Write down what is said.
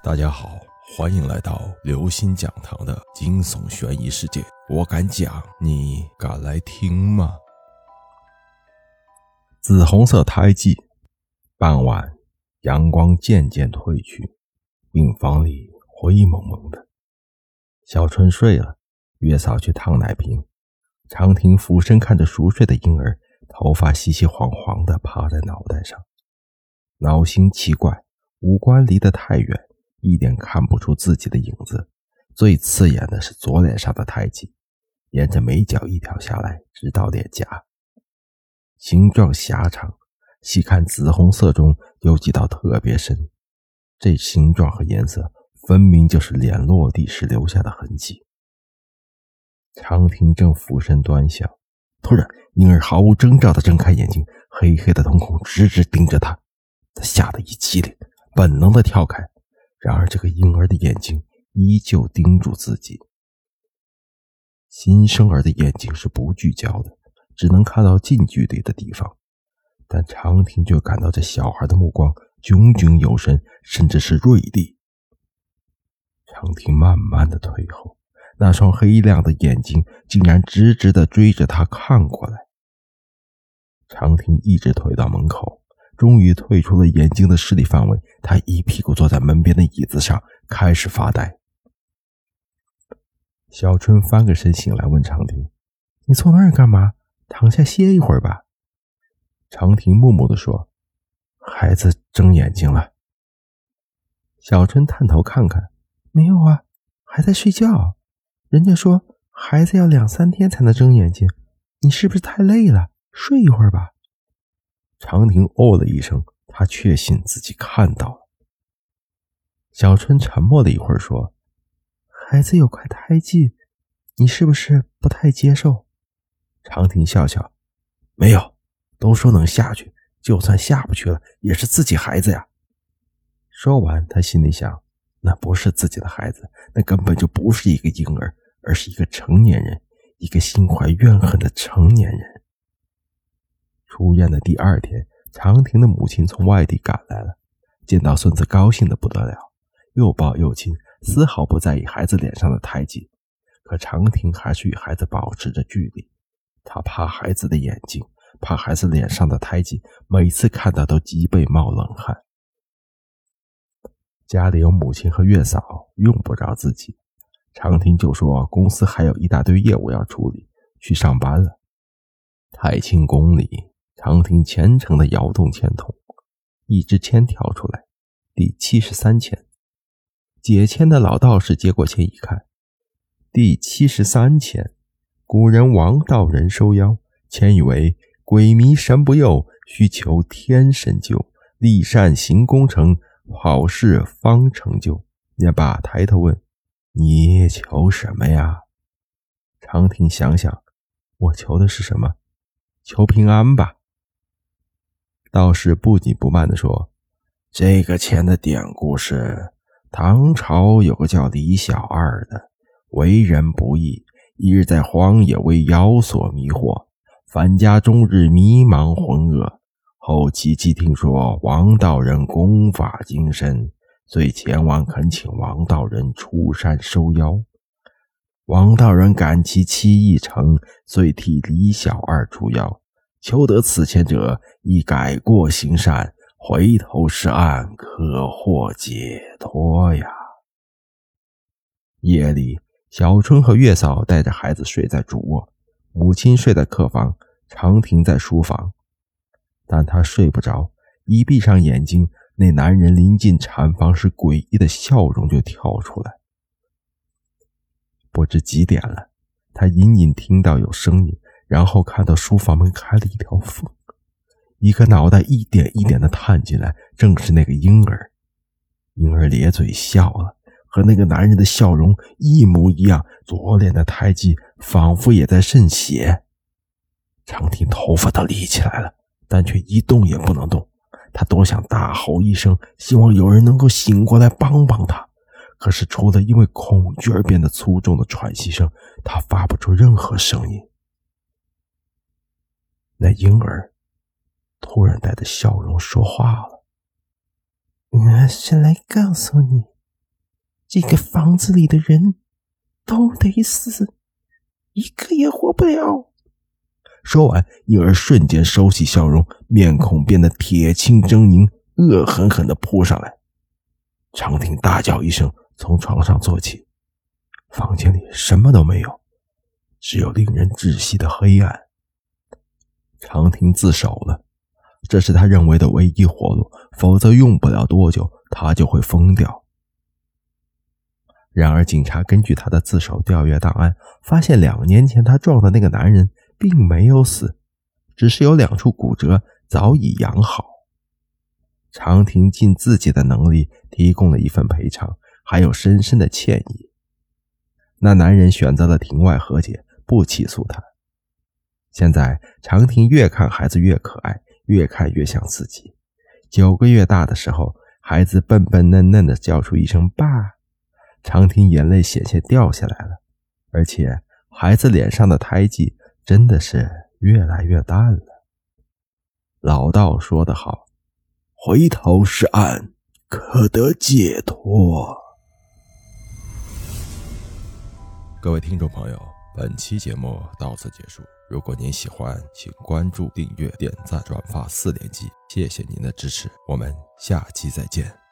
大家好，欢迎来到刘星讲堂的惊悚悬疑世界。我敢讲，你敢来听吗？紫红色胎记。傍晚，阳光渐渐褪去，病房里灰蒙蒙的。小春睡了，月嫂去烫奶瓶。长亭俯身看着熟睡的婴儿，头发稀稀黄黄的趴在脑袋上，脑型奇怪，五官离得太远。一点看不出自己的影子，最刺眼的是左脸上的胎记，沿着眉角一条下来，直到脸颊，形状狭长，细看紫红色中有几道特别深，这形状和颜色分明就是脸落地时留下的痕迹。长亭正俯身端详，突然婴儿毫无征兆地睁开眼睛，黑黑的瞳孔直直盯着他，他吓得一激灵，本能地跳开。然而，这个婴儿的眼睛依旧盯住自己。新生儿的眼睛是不聚焦的，只能看到近距离的地方。但长亭却感到这小孩的目光炯炯有神，甚至是锐利。长亭慢慢的退后，那双黑亮的眼睛竟然直直的追着他看过来。长亭一直退到门口。终于退出了眼睛的视力范围，他一屁股坐在门边的椅子上，开始发呆。小春翻个身醒来，问长亭：“你坐那儿干嘛？躺下歇一会儿吧。”长亭木木地说：“孩子睁眼睛了。”小春探头看看，没有啊，还在睡觉。人家说孩子要两三天才能睁眼睛，你是不是太累了？睡一会儿吧。长亭哦了一声，他确信自己看到了。小春沉默了一会儿，说：“孩子有块胎记，你是不是不太接受？”长亭笑笑：“没有，都说能下去，就算下不去了，也是自己孩子呀。”说完，他心里想：“那不是自己的孩子，那根本就不是一个婴儿，而是一个成年人，一个心怀怨恨的成年人。”出院的第二天，长亭的母亲从外地赶来了，见到孙子高兴的不得了，又抱又亲，丝毫不在意孩子脸上的胎记。可长亭还是与孩子保持着距离，他怕孩子的眼睛，怕孩子脸上的胎记，每次看到都脊背冒冷汗。家里有母亲和月嫂，用不着自己。长亭就说公司还有一大堆业务要处理，去上班了。太清宫里。长亭虔诚地摇动签筒，一支签跳出来，第七十三签。解签的老道士接过签一看，第七十三签，古人王道人收妖，签语为：鬼迷神不佑，需求天神救，立善行功成，好事方成就。念罢，抬头问：“你求什么呀？”长亭想想，我求的是什么？求平安吧。道士不紧不慢地说：“这个钱的典故是，唐朝有个叫李小二的，为人不义，一日在荒野为妖所迷惑，返家终日迷茫浑噩。后期既听说王道人功法精深，遂前往恳请王道人出山收妖。王道人感其妻意成，遂替李小二除妖。”求得此签者，亦改过行善，回头是岸，可获解脱呀。夜里，小春和月嫂带着孩子睡在主卧，母亲睡在客房，长亭在书房。但他睡不着，一闭上眼睛，那男人临近产房时诡异的笑容就跳出来。不知几点了，他隐隐听到有声音。然后看到书房门开了一条缝，一个脑袋一点一点的探进来，正是那个婴儿。婴儿咧嘴笑了，和那个男人的笑容一模一样，左脸的胎记仿佛也在渗血。长亭头发都立起来了，但却一动也不能动。他多想大吼一声，希望有人能够醒过来帮帮他，可是除了因为恐惧而变得粗重的喘息声，他发不出任何声音。那婴儿突然带着笑容说话了：“我是来告诉你，这个房子里的人都得死，一个也活不了。说完，婴儿瞬间收起笑容，面孔变得铁青狰狞，恶狠狠地扑上来。长亭大叫一声，从床上坐起。房间里什么都没有，只有令人窒息的黑暗。长亭自首了，这是他认为的唯一活路，否则用不了多久，他就会疯掉。然而，警察根据他的自首调阅档案，发现两年前他撞的那个男人并没有死，只是有两处骨折，早已养好。长亭尽自己的能力提供了一份赔偿，还有深深的歉意。那男人选择了庭外和解，不起诉他。现在，长亭越看孩子越可爱，越看越像自己。九个月大的时候，孩子笨笨嫩嫩的叫出一声“爸”。长亭眼泪险些掉下来了，而且孩子脸上的胎记真的是越来越淡了。老道说得好：“回头是岸，可得解脱。”各位听众朋友，本期节目到此结束。如果您喜欢，请关注、订阅、点赞、转发四连击，谢谢您的支持，我们下期再见。